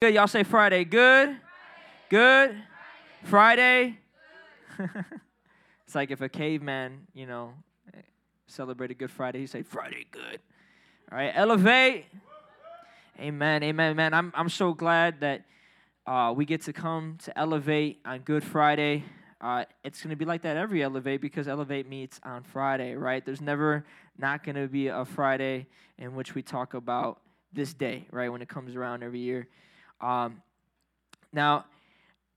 Good. Y'all say Friday. Good. Good. Friday. it's like if a caveman, you know, celebrated Good Friday, he'd say Friday good. All right, elevate. Amen. Amen. Man, I'm I'm so glad that uh, we get to come to Elevate on Good Friday. Uh, it's going to be like that every Elevate because Elevate meets on Friday, right? There's never not going to be a Friday in which we talk about this day, right? When it comes around every year. Um, now,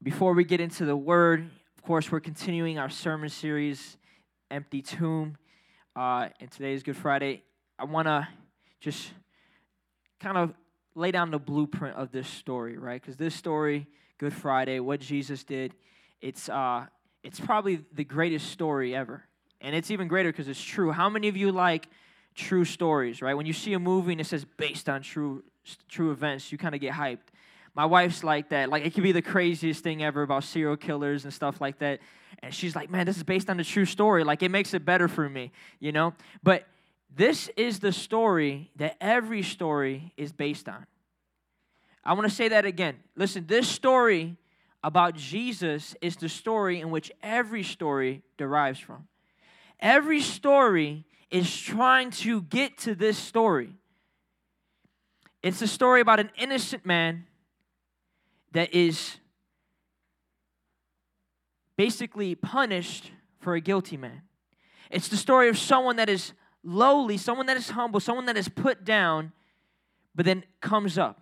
before we get into the word, of course, we're continuing our sermon series, Empty Tomb. Uh, and today is Good Friday. I want to just kind of lay down the blueprint of this story, right? Because this story, Good Friday, what Jesus did, it's, uh, it's probably the greatest story ever. And it's even greater because it's true. How many of you like true stories, right? When you see a movie and it says based on true, true events, you kind of get hyped. My wife's like that. Like, it could be the craziest thing ever about serial killers and stuff like that. And she's like, man, this is based on a true story. Like, it makes it better for me, you know? But this is the story that every story is based on. I want to say that again. Listen, this story about Jesus is the story in which every story derives from. Every story is trying to get to this story. It's a story about an innocent man that is basically punished for a guilty man. It's the story of someone that is lowly, someone that is humble, someone that is put down, but then comes up.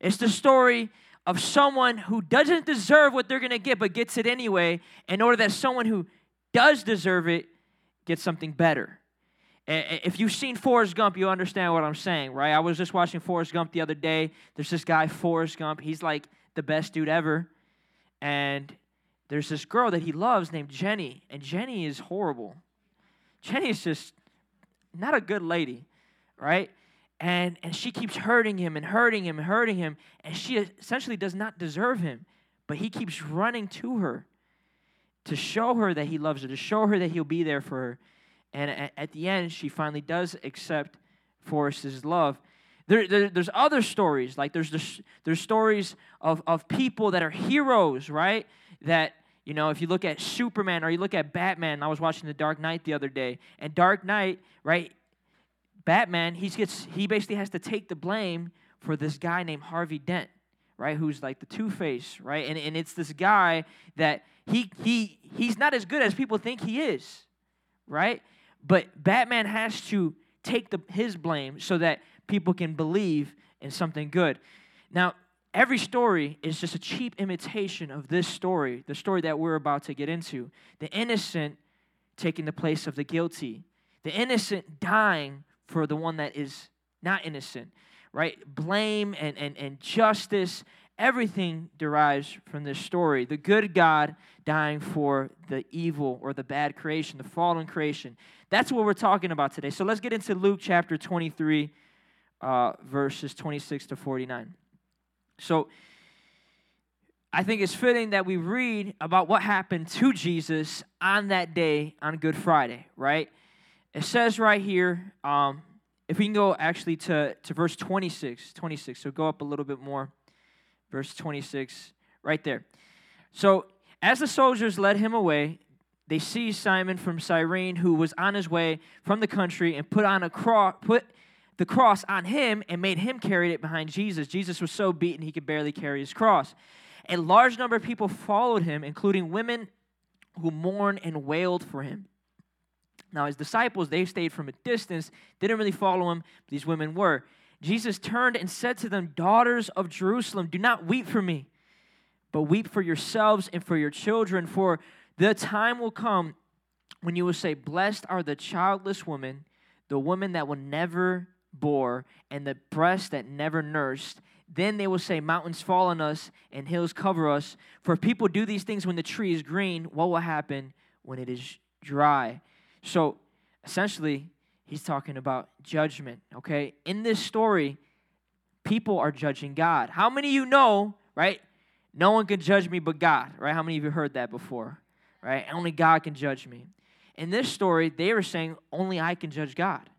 It's the story of someone who doesn't deserve what they're going to get, but gets it anyway, in order that someone who does deserve it gets something better. If you've seen Forrest Gump, you understand what I'm saying, right? I was just watching Forrest Gump the other day. There's this guy, Forrest Gump. He's like the best dude ever. And there's this girl that he loves named Jenny, and Jenny is horrible. Jenny is just not a good lady, right? And, and she keeps hurting him and hurting him and hurting him, and she essentially does not deserve him. But he keeps running to her to show her that he loves her, to show her that he'll be there for her. And at, the end, she finally does accept Forrest's love. There, there, there's other stories, like there's, this, there's stories of, of people that are heroes, right? That you know, if you look at Superman or you look at Batman, I was watching The Dark Knight the other day, and Dark Knight, right? Batman, he gets he basically has to take the blame for this guy named Harvey Dent, right? Who's like the Two Face, right? And and it's this guy that he he he's not as good as people think he is, right? But Batman has to take the his blame so that people can believe in something good. Now, Every story is just a cheap imitation of this story, the story that we're about to get into. The innocent taking the place of the guilty, the innocent dying for the one that is not innocent, right? Blame and, and, and justice, everything derives from this story. The good God dying for the evil or the bad creation, the fallen creation. That's what we're talking about today. So let's get into Luke chapter 23, uh, verses 26 to 49. So I think it's fitting that we read about what happened to Jesus on that day on Good Friday, right? It says right here, um, if we can go actually to, to verse 26, 26, so go up a little bit more, verse 26, right there. So as the soldiers led him away, they seized Simon from Cyrene, who was on his way from the country, and put on a cross, put the cross on him and made him carry it behind Jesus. Jesus was so beaten he could barely carry his cross. A large number of people followed him, including women who mourned and wailed for him. Now, his disciples, they stayed from a distance, didn't really follow him, these women were. Jesus turned and said to them, Daughters of Jerusalem, do not weep for me, but weep for yourselves and for your children, for the time will come when you will say, Blessed are the childless woman, the woman that will never bore and the breast that never nursed. Then they will say, Mountains fall on us and hills cover us. For people do these things when the tree is green, what will happen when it is dry? So essentially, he's talking about judgment, okay? In this story, people are judging God. How many of you know, right? No one can judge me but God, right? How many of you heard that before, right? Only God can judge me. In this story, they were saying, Only I can judge God.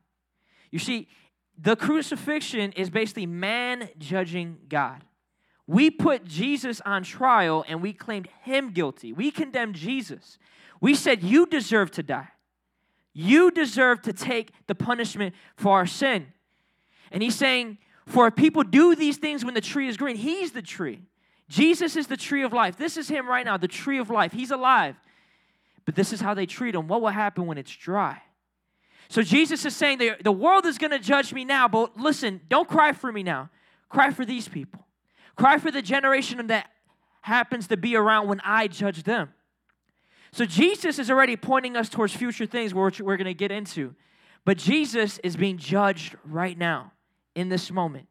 You see, the crucifixion is basically man judging God. We put Jesus on trial and we claimed him guilty. We condemned Jesus. We said, You deserve to die. You deserve to take the punishment for our sin. And he's saying, For if people do these things when the tree is green, he's the tree. Jesus is the tree of life. This is him right now, the tree of life. He's alive. But this is how they treat him. What will happen when it's dry? So Jesus is saying the, world is going to judge me now, but listen, don't cry for me now. Cry for these people. Cry for the generation that happens to be around when I judge them. So Jesus is already pointing us towards future things which we're going to get into. But Jesus is being judged right now in this moment.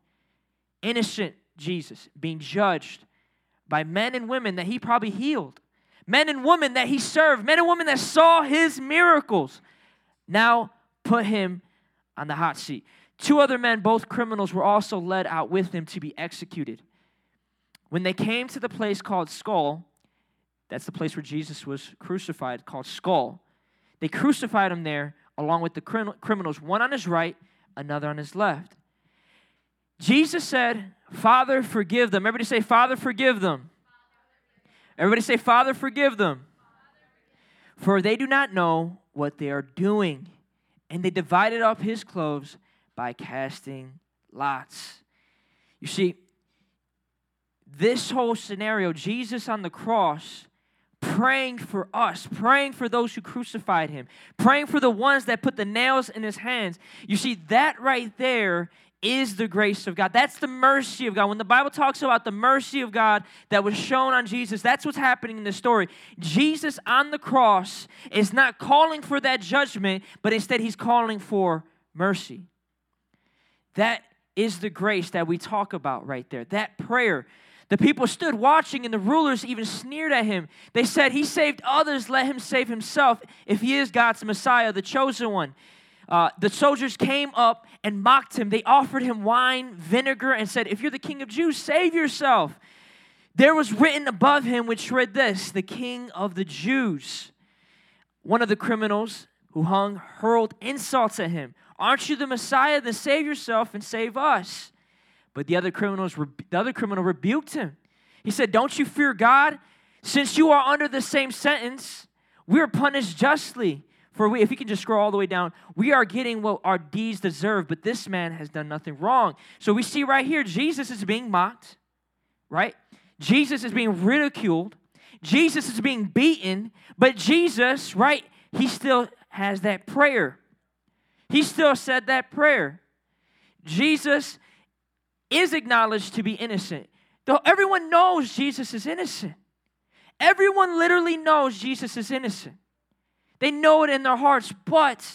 Innocent Jesus being judged by men and women that he probably healed, men and women that he served, men and women that saw his miracles. Now put him on the hot seat. Two other men, both criminals, were also led out with him to be executed. When they came to the place called Skull, that's the place where Jesus was crucified, called Skull, they crucified him there along with the criminals, one on his right, another on his left. Jesus said, Father, forgive them. Everybody say, Father, forgive them. Everybody say, Father, forgive them. For they do not know what they are doing. And they divided up his clothes by casting lots. You see, this whole scenario, Jesus on the cross, praying for us, praying for those who crucified him, praying for the ones that put the nails in his hands. You see, that right there is the grace of God. That's the mercy of God. When the Bible talks about the mercy of God that was shown on Jesus, that's what's happening in this story. Jesus on the cross is not calling for that judgment, but instead he's calling for mercy. That is the grace that we talk about right there. That prayer. The people stood watching, and the rulers even sneered at him. They said, He saved others, let him save himself if he is God's Messiah, the chosen one. Uh, the soldiers came up and mocked him. They offered him wine, vinegar, and said, If you're the king of Jews, save yourself. There was written above him, which read this the king of the Jews. One of the criminals who hung hurled insults at him. Aren't you the Messiah? Then save yourself and save us. But the other criminals, the other criminal rebuked him. He said, Don't you fear God? Since you are under the same sentence, we are punished justly. For we, if you can just scroll all the way down, we are getting what our deeds deserve, but this man has done nothing wrong. So we see right here, Jesus is being mocked, right? Jesus is being ridiculed. Jesus is being beaten, but Jesus, right, he still has that prayer. He still said that prayer. Jesus is acknowledged to be innocent. Though everyone knows Jesus is innocent. Everyone literally knows Jesus is innocent. They know it in their hearts, but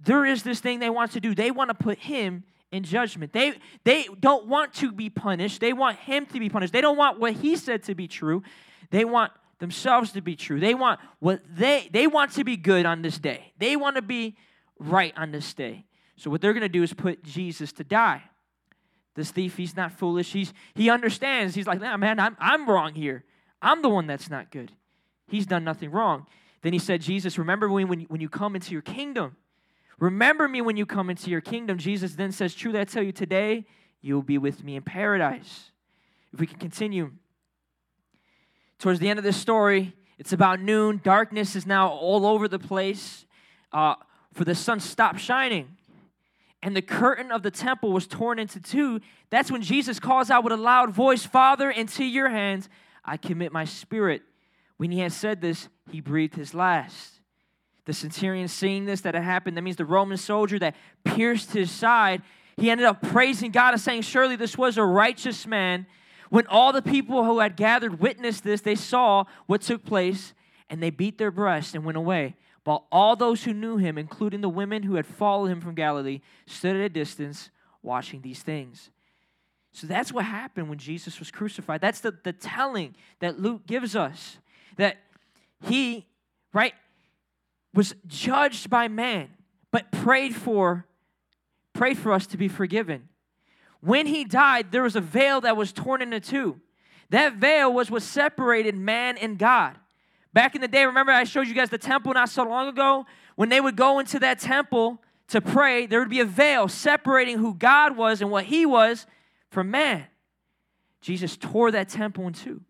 there is this thing they want to do. They want to put him in judgment. They they don't want to be punished. They want him to be punished. They don't want what he said to be true. They want themselves to be true. They want what they they want to be good on this day. They want to be right on this day. So what they're going to do is put Jesus to die. This thief, he's not foolish. He's he understands. He's like, nah, man, I'm I'm wrong here. I'm the one that's not good. He's done nothing wrong. Then he said, Jesus, remember me when, when you come into your kingdom. Remember me when you come into your kingdom. Jesus then says, Truly I tell you, today you will be with me in paradise. If we can continue. Towards the end of this story, it's about noon. Darkness is now all over the place, uh, for the sun stopped shining. And the curtain of the temple was torn into two. That's when Jesus calls out with a loud voice Father, into your hands I commit my spirit. When he had said this, he breathed his last. The centurion seeing this, that had happened, that means the Roman soldier that pierced his side, he ended up praising God and saying, Surely this was a righteous man. When all the people who had gathered witnessed this, they saw what took place and they beat their breasts and went away. While all those who knew him, including the women who had followed him from Galilee, stood at a distance watching these things. So that's what happened when Jesus was crucified. That's the, the telling that Luke gives us that he, right, was judged by man, but prayed for, prayed for us to be forgiven. When he died, there was a veil that was torn into two. That veil was what separated man and God. Back in the day, remember I showed you guys the temple not so long ago? When they would go into that temple to pray, there would be a veil separating who God was and what he was from man. Jesus tore that temple in two.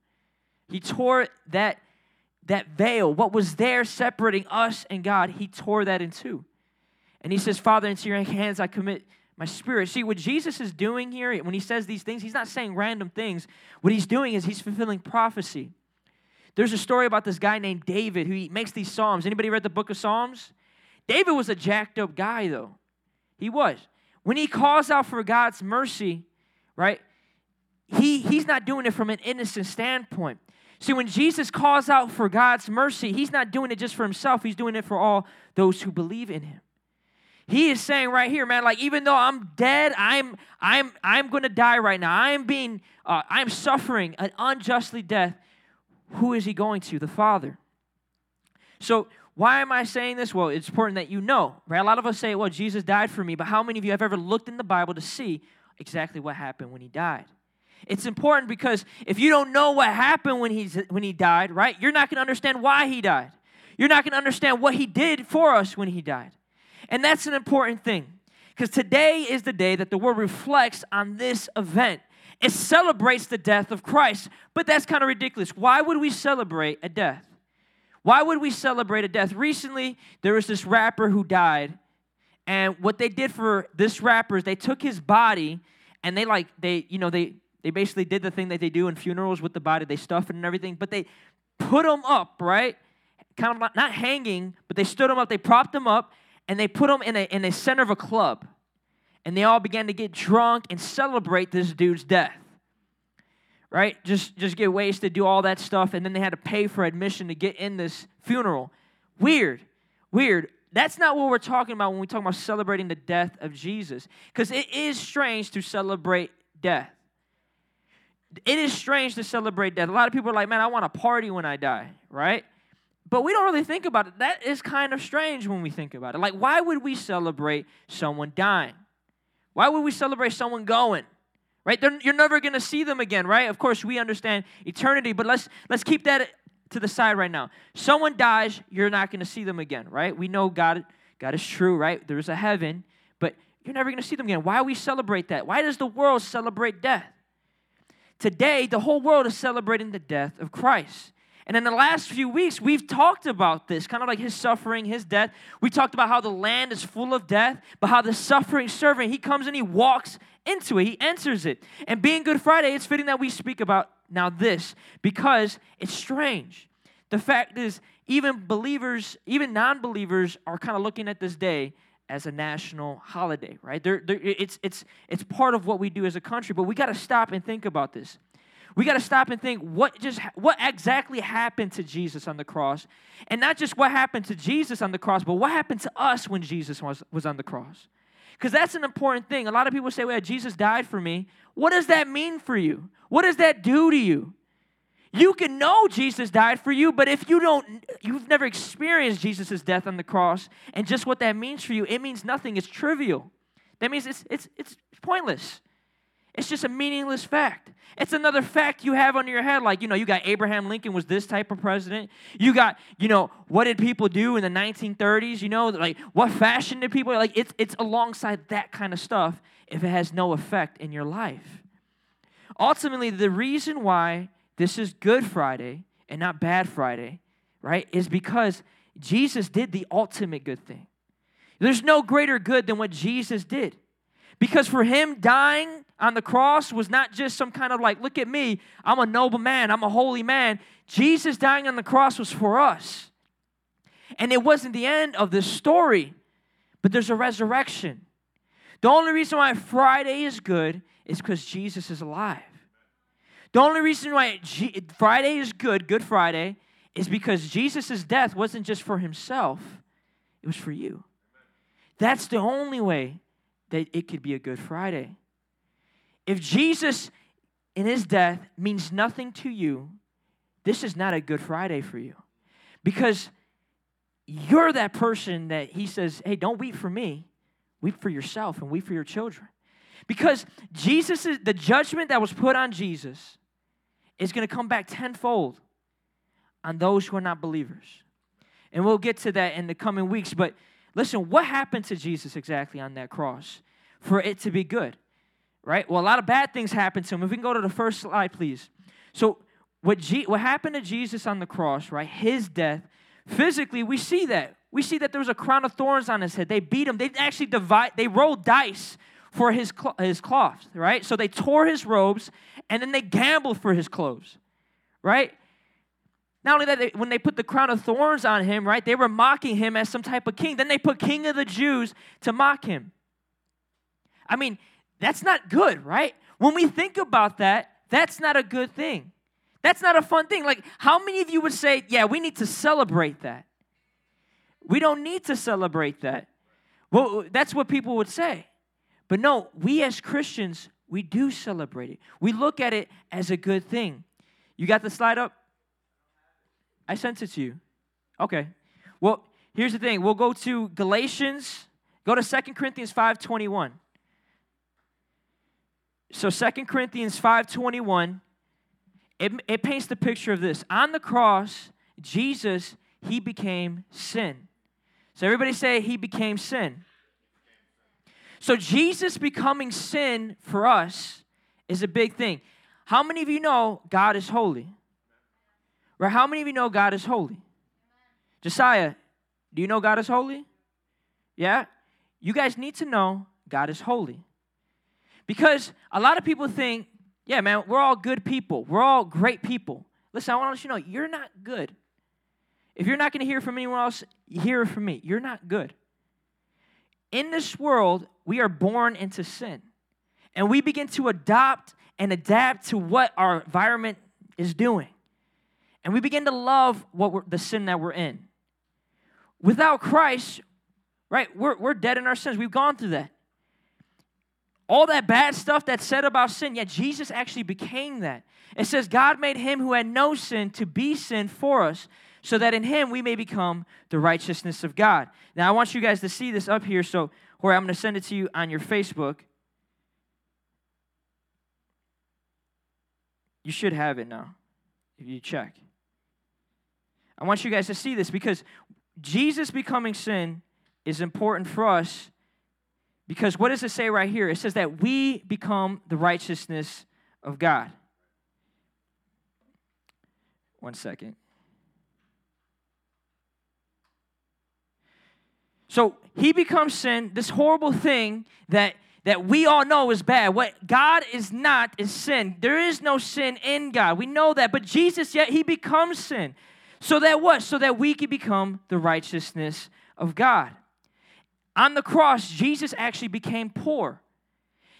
He tore that, that veil, what was there separating us and God, he tore that in two. And he says, Father, into your hands I commit my spirit. See, what Jesus is doing here, when he says these things, he's not saying random things. What he's doing is he's fulfilling prophecy. There's a story about this guy named David who makes these psalms. Anybody read the book of Psalms? David was a jacked up guy, though. He was. When he calls out for God's mercy, right, he, he's not doing it from an innocent standpoint. See, when Jesus calls out for God's mercy, he's not doing it just for himself, he's doing it for all those who believe in him. He is saying right here, man, like even though I'm dead, I'm I'm I'm going to die right now. I am being uh, I'm suffering an unjustly death. Who is he going to? The Father. So why am I saying this? Well, it's important that you know, right? A lot of us say, well, Jesus died for me, but how many of you have ever looked in the Bible to see exactly what happened when he died? It's important because if you don't know what happened when, he's, when he died, right, you're not going to understand why he died. You're not going to understand what he did for us when he died. And that's an important thing because today is the day that the world reflects on this event. It celebrates the death of Christ, but that's kind of ridiculous. Why would we celebrate a death? Why would we celebrate a death? Recently, there was this rapper who died, and what they did for this rapper is they took his body and they like they you know they they basically did the thing that they do in funerals with the body. They stuff it and everything, but they put him up, right? Kind of not hanging, but they stood him up. They propped him up, and they put him in a in a center of a club, and they all began to get drunk and celebrate this dude's death. Right? Just just get wasted, do all that stuff, and then they had to pay for admission to get in this funeral. Weird, weird. That's not what we're talking about when we talk about celebrating the death of Jesus, because it is strange to celebrate death it is strange to celebrate death. A lot of people are like, man, I want to party when I die, right? But we don't really think about it. That is kind of strange when we think about it. Like, why would we celebrate someone dying? Why would we celebrate someone going? Right? They're, you're never going to see them again, right? Of course, we understand eternity, but let's let's keep that to the side right now. Someone dies, you're not going to see them again, right? We know God God is true, right? There's a heaven, but you're never going to see them again. Why we celebrate that? Why does the world celebrate death? Today, the whole world is celebrating the death of Christ. And in the last few weeks, we've talked about this, kind of like his suffering, his death. We talked about how the land is full of death, but how the suffering servant, he comes and he walks into it, he enters it. And being Good Friday, it's fitting that we speak about now this because it's strange. The fact is, even believers, even non believers are kind of looking at this day as a national holiday, right? They're, they're, it's, it's, it's part of what we do as a country, but we got to stop and think about this. We got to stop and think what just what exactly happened to Jesus on the cross, and not just what happened to Jesus on the cross, but what happened to us when Jesus was, was on the cross. Because that's an important thing. A lot of people say, "Well, Jesus died for me." What does that mean for you? What does that do to you? You can know Jesus died for you, but if you don't, you've never experienced Jesus' death on the cross and just what that means for you, it means nothing. It's trivial. That means it's, it's, it's pointless. It's just a meaningless fact. It's another fact you have under your head. Like, you know, you got Abraham Lincoln was this type of president. You got, you know, what did people do in the 1930s? You know, like what fashion did people like? It's it's alongside that kind of stuff if it has no effect in your life. Ultimately, the reason why this is Good Friday and not Bad Friday, right? Is because Jesus did the ultimate good thing. There's no greater good than what Jesus did. Because for him, dying on the cross was not just some kind of like, look at me, I'm a noble man, I'm a holy man. Jesus dying on the cross was for us. And it wasn't the end of the story, but there's a resurrection. The only reason why Friday is good is because Jesus is alive. The only reason why G- Friday is good, Good Friday, is because Jesus' death wasn't just for himself, it was for you. That's the only way that it could be a Good Friday. If Jesus in his death means nothing to you, this is not a Good Friday for you. Because you're that person that he says, hey, don't weep for me, weep for yourself and weep for your children. Because Jesus is the judgment that was put on Jesus is going to come back tenfold on those who are not believers. And we'll get to that in the coming weeks. But listen, what happened to Jesus exactly on that cross for it to be good? Right? Well, a lot of bad things happened to him. If we can go to the first slide, please. So, what, G- what happened to Jesus on the cross, right? His death, physically, we see that. We see that there was a crown of thorns on his head. They beat him. They actually divide, they rolled dice for his, cl- his cloth, right? So they tore his robes and then they gambled for his clothes, right? Not only that, they, when they put the crown of thorns on him, right, they were mocking him as some type of king. Then they put king of the Jews to mock him. I mean, that's not good, right? When we think about that, that's not a good thing. That's not a fun thing. Like, how many of you would say, yeah, we need to celebrate that? We don't need to celebrate that. Well, that's what people would say. But no, we as Christians, we do celebrate it. We look at it as a good thing. You got the slide up? I sent it to you. Okay. Well, here's the thing. We'll go to Galatians. Go to Second Corinthians 5:21. So Second Corinthians 5:21 it, it paints the picture of this. On the cross, Jesus, he became sin. So everybody say he became sin. So Jesus becoming sin for us is a big thing. How many of you know God is holy? Right? How many of you know God is holy? Josiah, do you know God is holy? Yeah? You guys need to know God is holy. Because a lot of people think, yeah, man, we're all good people. We're all great people. Listen, I want to let you know, you're not good. If you're not going to hear from anyone else, hear from me. You're not good. In this world, we are born into sin. And we begin to adopt and adapt to what our environment is doing. And we begin to love what the sin that we're in. Without Christ, right, we're, we're dead in our sins. We've gone through that. All that bad stuff that's said about sin, yet Jesus actually became that. It says, God made him who had no sin to be sin for us, so that in him we may become the righteousness of God. Now, I want you guys to see this up here, so where I'm going to send it to you on your Facebook. You should have it now if you check. I want you guys to see this because Jesus becoming sin is important for us because what does it say right here? It says that we become the righteousness of God. One second. So he becomes sin, this horrible thing that that we all know is bad. What God is not is sin. There is no sin in God. We know that. But Jesus, yet he becomes sin. So that what? So that we can become the righteousness of God. On the cross, Jesus actually became poor.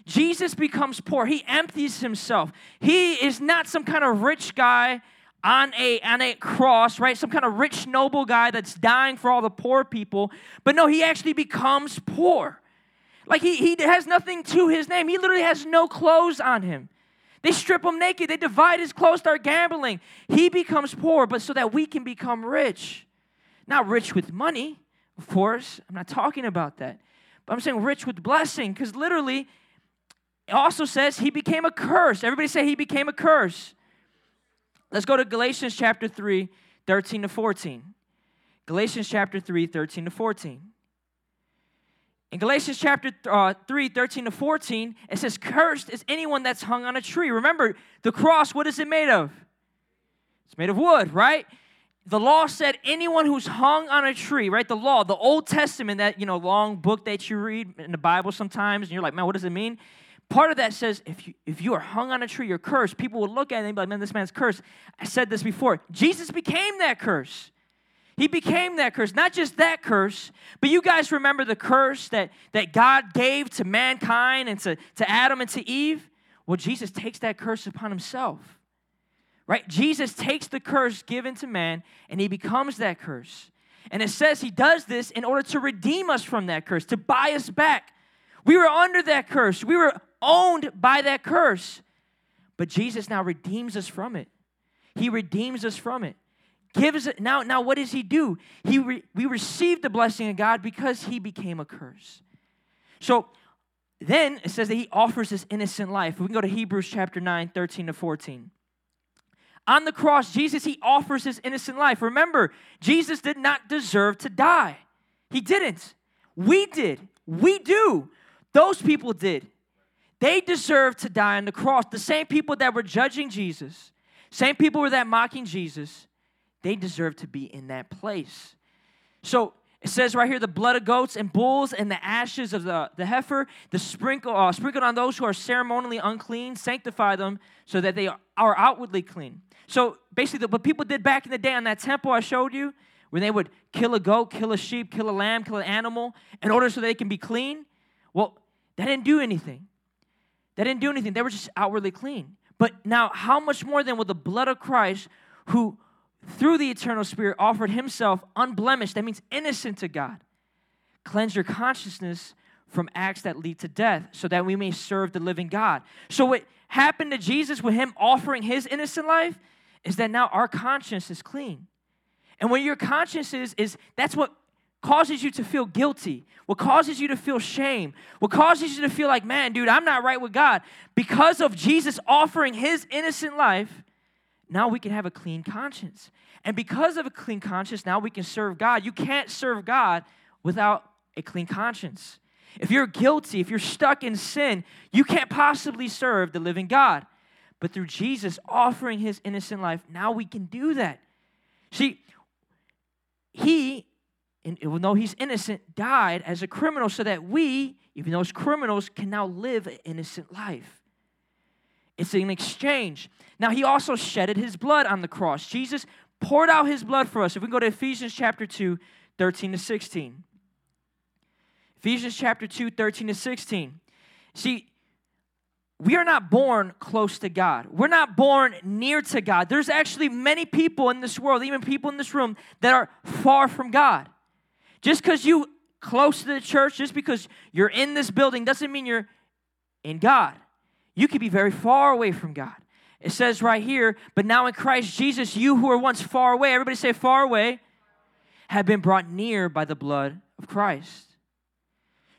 Jesus becomes poor. He empties himself. He is not some kind of rich guy on a, on a cross, right? Some kind of rich, noble guy that's dying for all the poor people. But no, he actually becomes poor. Like he, he has nothing to his name. He literally has no clothes on him. They strip him naked. They divide his clothes, start gambling. He becomes poor, but so that we can become rich. Not rich with money, of course. I'm not talking about that. But I'm saying rich with blessing, because literally, it also says he became a curse. Everybody say he became a curse. Let's go to Galatians chapter 3, 13 to 14. Galatians chapter 3, 13 to 14. In Galatians chapter uh, 3, 13 to 14, it says, Cursed is anyone that's hung on a tree. Remember, the cross, what is it made of? It's made of wood, right? The law said anyone who's hung on a tree, right? The law, the Old Testament, that, you know, long book that you read in the Bible sometimes, and you're like, man, what does it mean? Part of that says if you, if you are hung on a tree, you're cursed. People would look at it and be like, man, this man's cursed. I said this before. Jesus became that curse. He became that curse. Not just that curse, but you guys remember the curse that, that God gave to mankind and to, to Adam and to Eve? Well, Jesus takes that curse upon himself. Right? Jesus takes the curse given to man and he becomes that curse. And it says he does this in order to redeem us from that curse, to buy us back. We were under that curse. We were owned by that curse. But Jesus now redeems us from it. He redeems us from it. Gives it now. Now, what does he do? He re, we received the blessing of God because he became a curse. So then it says that he offers this innocent life. We can go to Hebrews chapter 9, 13 to 14. On the cross, Jesus, he offers his innocent life. Remember, Jesus did not deserve to die. He didn't. We did. We do. Those people did. they deserve to die on the cross. The same people that were judging Jesus, same people were that mocking Jesus, they deserve to be in that place. So it says right here the blood of goats and bulls and the ashes of the, the heifer, the sprinkle, uh, sprinkled on those who are ceremonially unclean, sanctify them so that they are outwardly clean. So basically, what people did back in the day on that temple I showed you, when they would kill a goat, kill a sheep, kill a lamb, kill an animal in order so they can be clean, well, that didn't do anything. That didn't do anything. They were just outwardly clean. But now, how much more then will the blood of Christ, who through the eternal Spirit offered himself unblemished, that means innocent to God, cleanse your consciousness from acts that lead to death, so that we may serve the living God. So, what happened to Jesus with him offering his innocent life is that now our conscience is clean. And when your conscience is, is that's what causes you to feel guilty, what causes you to feel shame, what causes you to feel like, man, dude, I'm not right with God. Because of Jesus offering his innocent life, now we can have a clean conscience. And because of a clean conscience, now we can serve God. You can't serve God without a clean conscience. If you're guilty, if you're stuck in sin, you can't possibly serve the living God. But through Jesus offering his innocent life, now we can do that. See, he, even though he's innocent, died as a criminal so that we, even as criminals, can now live an innocent life. It's an exchange. Now, he also shedded his blood on the cross. Jesus poured out his blood for us. If we go to Ephesians chapter 2, 13 to 16. Ephesians chapter 2, 13 to 16. See, we are not born close to God. We're not born near to God. There's actually many people in this world, even people in this room, that are far from God. Just because you close to the church, just because you're in this building, doesn't mean you're in God. You could be very far away from God. It says right here, but now in Christ Jesus, you who were once far away, everybody say far away, have been brought near by the blood of Christ.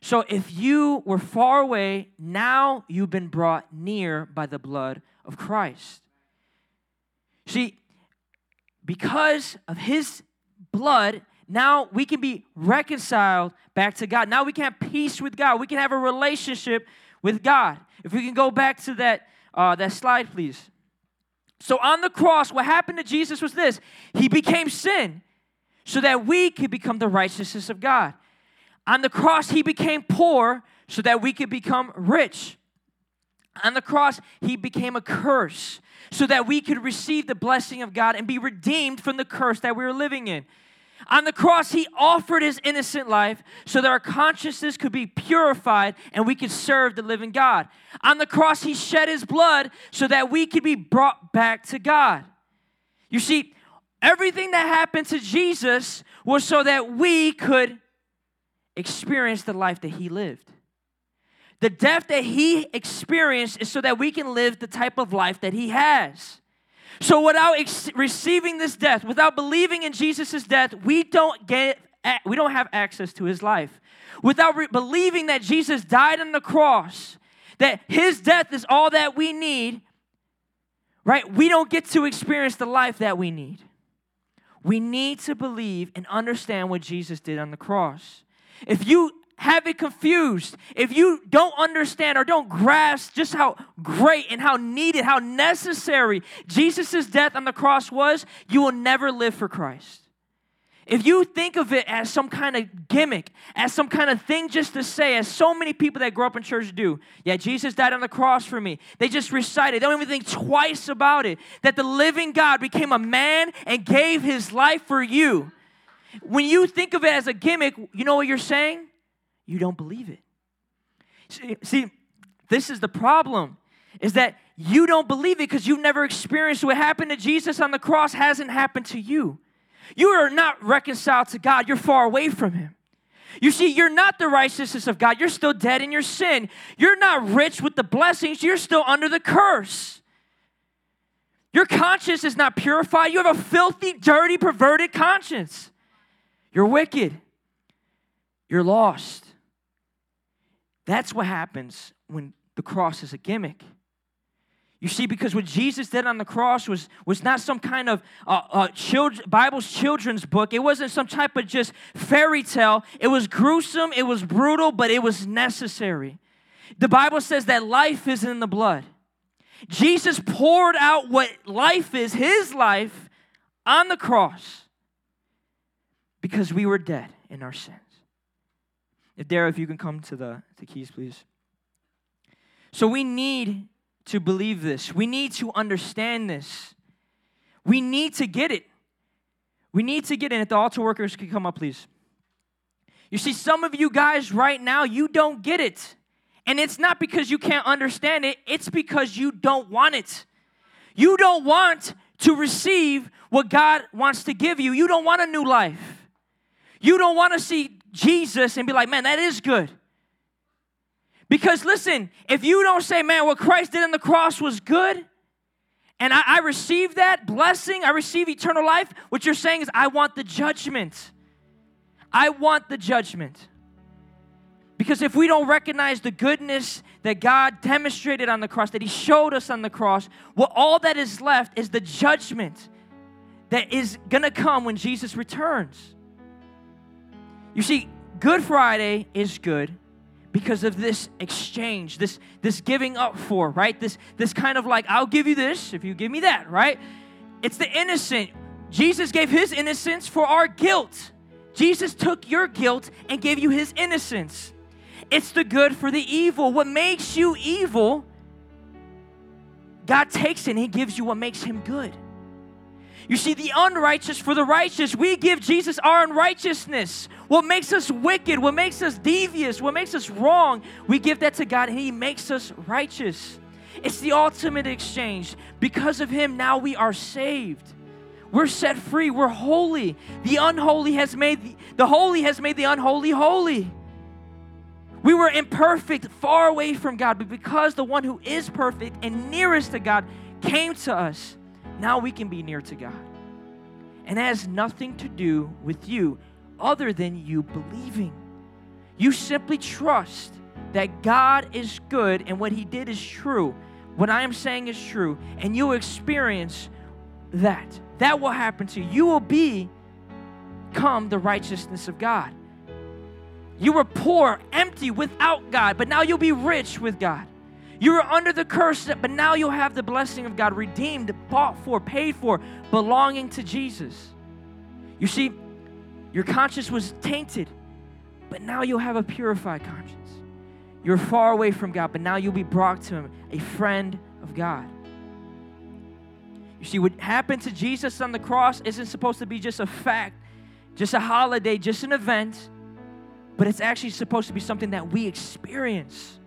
So if you were far away, now you've been brought near by the blood of Christ. See, because of his blood, now we can be reconciled back to God. Now we can have peace with God. We can have a relationship with God. If we can go back to that, uh, that slide, please. So on the cross, what happened to Jesus was this He became sin so that we could become the righteousness of God. On the cross, he became poor so that we could become rich. On the cross, he became a curse so that we could receive the blessing of God and be redeemed from the curse that we were living in. On the cross, he offered his innocent life so that our consciousness could be purified and we could serve the living God. On the cross, he shed his blood so that we could be brought back to God. You see, everything that happened to Jesus was so that we could experience the life that he lived. The death that he experienced is so that we can live the type of life that he has. So without ex- receiving this death, without believing in Jesus' death, we don't get we don't have access to his life. Without re- believing that Jesus died on the cross, that his death is all that we need, right? We don't get to experience the life that we need. We need to believe and understand what Jesus did on the cross if you have it confused, if you don't understand or don't grasp just how great and how needed, how necessary Jesus' death on the cross was, you will never live for Christ. If you think of it as some kind of gimmick, as some kind of thing just to say, as so many people that grow up in church do, yeah, Jesus died on the cross for me. They just recite it. They don't even think twice about it. That the living God became a man and gave his life for you. When you think of it as a gimmick, you know what you're saying? You don't believe it. See, this is the problem is that you don't believe it because you've never experienced what happened to Jesus on the cross hasn't happened to you. You are not reconciled to God, you're far away from Him. You see, you're not the righteousness of God. You're still dead in your sin. You're not rich with the blessings. You're still under the curse. Your conscience is not purified. You have a filthy, dirty, perverted conscience. You're wicked. You're lost. That's what happens when the cross is a gimmick. You see, because what Jesus did on the cross was, was not some kind of uh, uh, children, Bible's children's book. It wasn't some type of just fairy tale. It was gruesome, it was brutal, but it was necessary. The Bible says that life is in the blood. Jesus poured out what life is, his life, on the cross because we were dead in our sins. If Dara, if you can come to the, the keys, please. So we need to believe this. We need to understand this. We need to get it. We need to get in. If the altar workers can come up, please. You see, some of you guys right now, you don't get it. And it's not because you can't understand it, it's because you don't want it. You don't want to receive what God wants to give you. You don't want a new life. You don't want to see Jesus and be like, man, that is good. Because listen, if you don't say, man, what Christ did on the cross was good, and I, I receive that blessing, I receive eternal life, what you're saying is, I want the judgment. I want the judgment. Because if we don't recognize the goodness that God demonstrated on the cross, that He showed us on the cross, well, all that is left is the judgment that is gonna come when Jesus returns. You see, Good Friday is good because of this exchange, this, this giving up for, right? This, this kind of like, I'll give you this if you give me that, right? It's the innocent. Jesus gave his innocence for our guilt. Jesus took your guilt and gave you his innocence. It's the good for the evil. What makes you evil, God takes it and he gives you what makes him good. You see, the unrighteous for the righteous, we give Jesus our unrighteousness. What makes us wicked, what makes us devious, what makes us wrong, we give that to God and He makes us righteous. It's the ultimate exchange. Because of Him, now we are saved. We're set free. We're holy. The unholy has made the, the holy has made the unholy holy. We were imperfect, far away from God, but because the one who is perfect and nearest to God came to us, now we can be near to God. And it has nothing to do with you other than you believing. You simply trust that God is good and what He did is true. What I am saying is true, and you experience that. That will happen to you. You will become the righteousness of God. You were poor, empty, without God, but now you'll be rich with God. You were under the curse, but now you'll have the blessing of God, redeemed, bought for, paid for, belonging to Jesus. You see, your conscience was tainted, but now you'll have a purified conscience. You're far away from God, but now you'll be brought to Him, a friend of God. You see, what happened to Jesus on the cross isn't supposed to be just a fact, just a holiday, just an event, but it's actually supposed to be something that we experience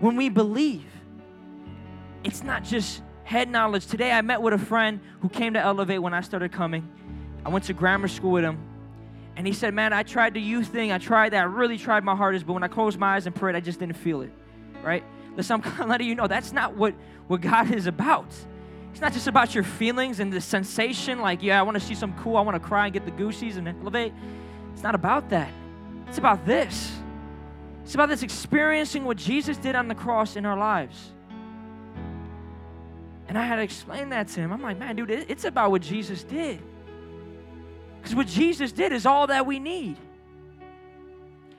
when we believe. It's not just head knowledge. Today I met with a friend who came to Elevate when I started coming. I went to grammar school with him. And he said, Man, I tried the youth thing. I tried that. I really tried my hardest. But when I closed my eyes and prayed, I just didn't feel it. Right? Listen, I'm letting you know that's not what, what God is about. It's not just about your feelings and the sensation, like, yeah, I want to see some cool, I want to cry and get the goosies and elevate. It's not about that. It's about this. It's about this experiencing what Jesus did on the cross in our lives. And I had to explain that to him. I'm like, man, dude, it's about what Jesus did. Because what Jesus did is all that we need.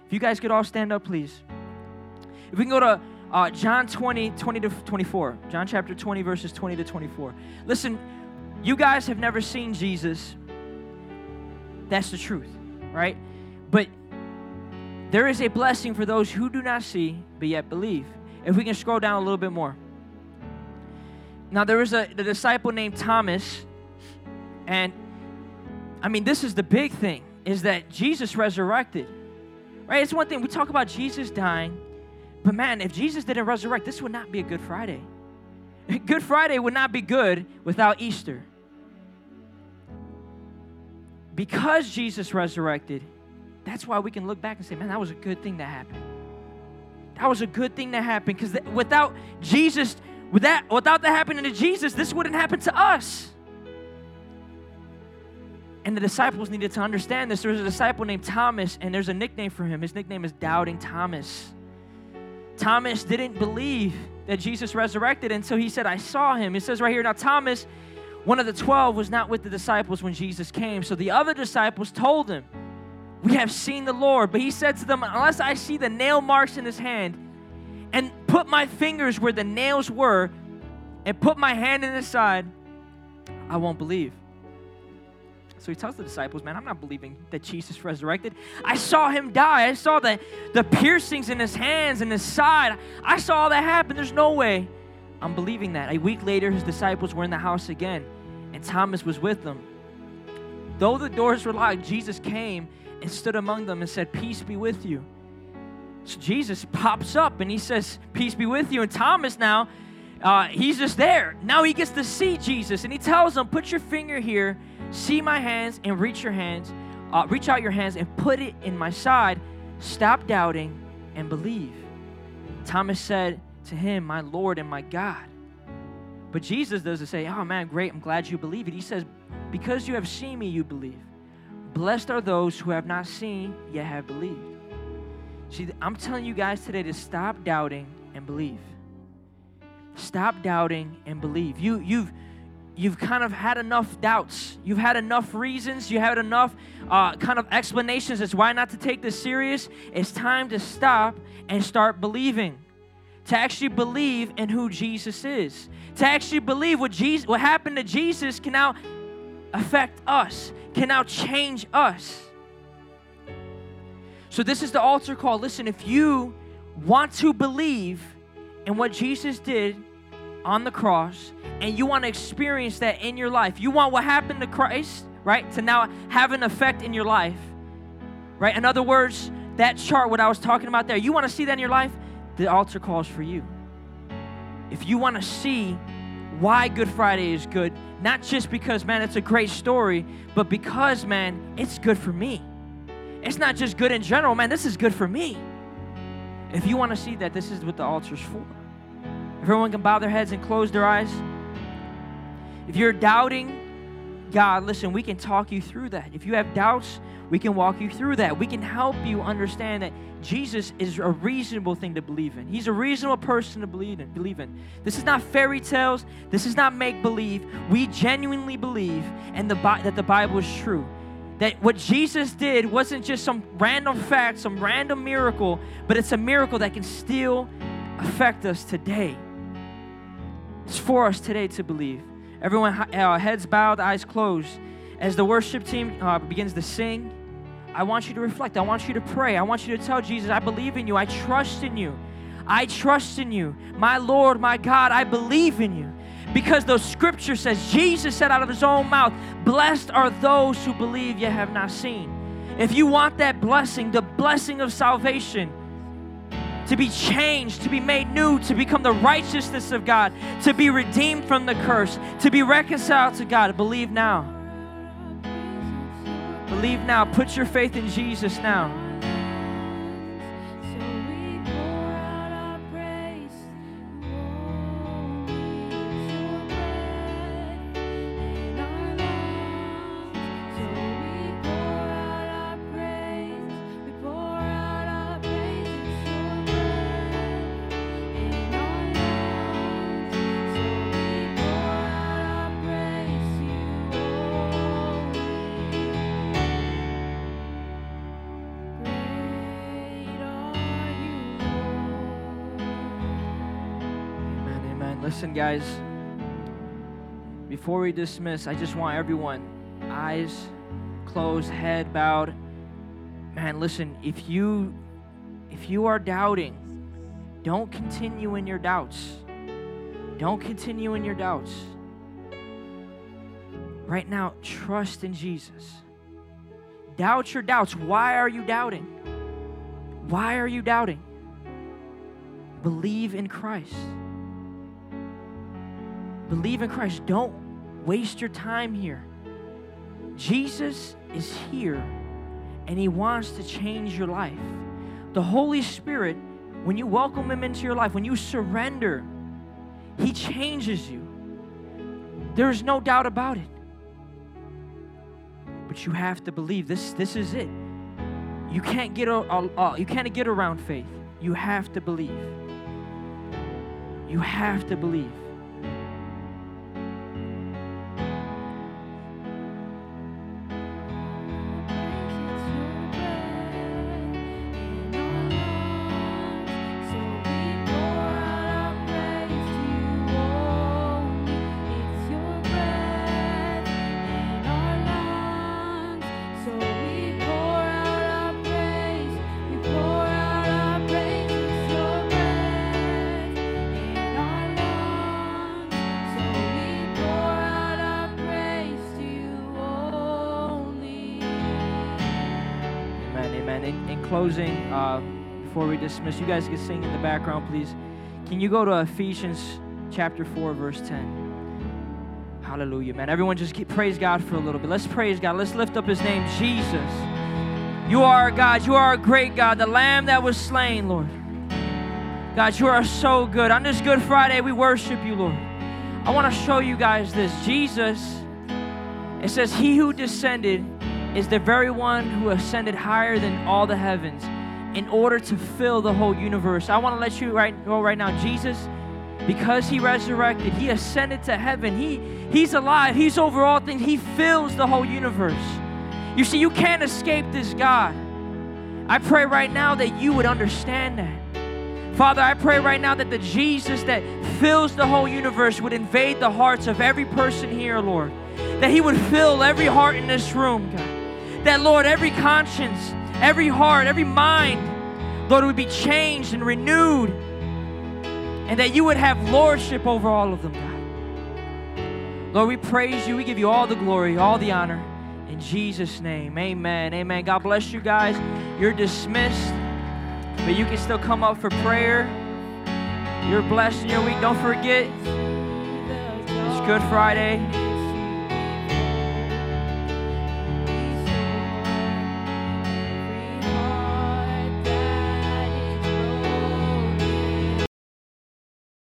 If you guys could all stand up, please. If we can go to uh, John 20, 20 to 24. John chapter 20, verses 20 to 24. Listen, you guys have never seen Jesus. That's the truth, right? But there is a blessing for those who do not see, but yet believe. If we can scroll down a little bit more. Now, there was a the disciple named Thomas, and I mean, this is the big thing is that Jesus resurrected. Right? It's one thing we talk about Jesus dying, but man, if Jesus didn't resurrect, this would not be a Good Friday. Good Friday would not be good without Easter. Because Jesus resurrected, that's why we can look back and say, man, that was a good thing that happened. That was a good thing that happened because th- without Jesus, with that, without that happening to Jesus, this wouldn't happen to us. And the disciples needed to understand this. There was a disciple named Thomas, and there's a nickname for him. His nickname is Doubting Thomas. Thomas didn't believe that Jesus resurrected until he said, I saw him. It says right here, now Thomas, one of the 12, was not with the disciples when Jesus came. So the other disciples told him, we have seen the Lord. But he said to them, Unless I see the nail marks in his hand and put my fingers where the nails were and put my hand in his side, I won't believe. So he tells the disciples, Man, I'm not believing that Jesus resurrected. I saw him die. I saw the, the piercings in his hands and his side. I saw all that happen. There's no way I'm believing that. A week later, his disciples were in the house again, and Thomas was with them. Though the doors were locked, Jesus came and stood among them and said, Peace be with you. So Jesus pops up and he says, Peace be with you. And Thomas now, uh, he's just there. Now he gets to see Jesus and he tells him, Put your finger here, see my hands, and reach your hands, uh, reach out your hands and put it in my side. Stop doubting and believe. Thomas said to him, My Lord and my God. But Jesus doesn't say, Oh man, great, I'm glad you believe it. He says, Because you have seen me, you believe. Blessed are those who have not seen, yet have believed. See, I'm telling you guys today to stop doubting and believe. Stop doubting and believe. You, you've, you've kind of had enough doubts. You've had enough reasons. You had enough uh, kind of explanations as why not to take this serious. It's time to stop and start believing. To actually believe in who Jesus is. To actually believe what Jesus, what happened to Jesus can now affect us, can now change us. So, this is the altar call. Listen, if you want to believe in what Jesus did on the cross and you want to experience that in your life, you want what happened to Christ, right, to now have an effect in your life, right? In other words, that chart, what I was talking about there, you want to see that in your life, the altar calls for you. If you want to see why Good Friday is good, not just because, man, it's a great story, but because, man, it's good for me. It's not just good in general, man, this is good for me. If you want to see that, this is what the altar's for. Everyone can bow their heads and close their eyes. If you're doubting God, listen, we can talk you through that. If you have doubts, we can walk you through that. We can help you understand that Jesus is a reasonable thing to believe in. He's a reasonable person to believe in. Believe in. This is not fairy tales. This is not make believe. We genuinely believe and the that the Bible is true. That what Jesus did wasn't just some random fact, some random miracle, but it's a miracle that can still affect us today. It's for us today to believe. Everyone, uh, heads bowed, eyes closed. As the worship team uh, begins to sing, I want you to reflect. I want you to pray. I want you to tell Jesus, I believe in you. I trust in you. I trust in you. My Lord, my God, I believe in you. Because the scripture says, Jesus said out of his own mouth, Blessed are those who believe yet have not seen. If you want that blessing, the blessing of salvation, to be changed, to be made new, to become the righteousness of God, to be redeemed from the curse, to be reconciled to God. Believe now. Believe now. Put your faith in Jesus now. Listen, guys, before we dismiss, I just want everyone, eyes closed, head bowed. Man, listen, if you if you are doubting, don't continue in your doubts. Don't continue in your doubts. Right now, trust in Jesus. Doubt your doubts. Why are you doubting? Why are you doubting? Believe in Christ. Believe in Christ. Don't waste your time here. Jesus is here and He wants to change your life. The Holy Spirit, when you welcome Him into your life, when you surrender, He changes you. There's no doubt about it. But you have to believe this, this is it. You can't get a, a, a, you can't get around faith. You have to believe. You have to believe. Closing, uh, before we dismiss, you guys can sing in the background, please. Can you go to Ephesians chapter 4, verse 10? Hallelujah, man. Everyone just keep, praise God for a little bit. Let's praise God. Let's lift up his name, Jesus. You are God. You are a great God, the Lamb that was slain, Lord. God, you are so good. On this Good Friday, we worship you, Lord. I want to show you guys this. Jesus, it says, He who descended is the very one who ascended higher than all the heavens in order to fill the whole universe. I want to let you right know right now, Jesus, because he resurrected, he ascended to heaven. He he's alive. He's over all things. He fills the whole universe. You see, you can't escape this God. I pray right now that you would understand that. Father, I pray right now that the Jesus that fills the whole universe would invade the hearts of every person here, Lord. That he would fill every heart in this room, God. That, Lord, every conscience, every heart, every mind, Lord, would be changed and renewed. And that you would have lordship over all of them, God. Lord, we praise you. We give you all the glory, all the honor. In Jesus' name, amen. Amen. God bless you guys. You're dismissed, but you can still come up for prayer. You're blessed in your week. Don't forget, it's Good Friday.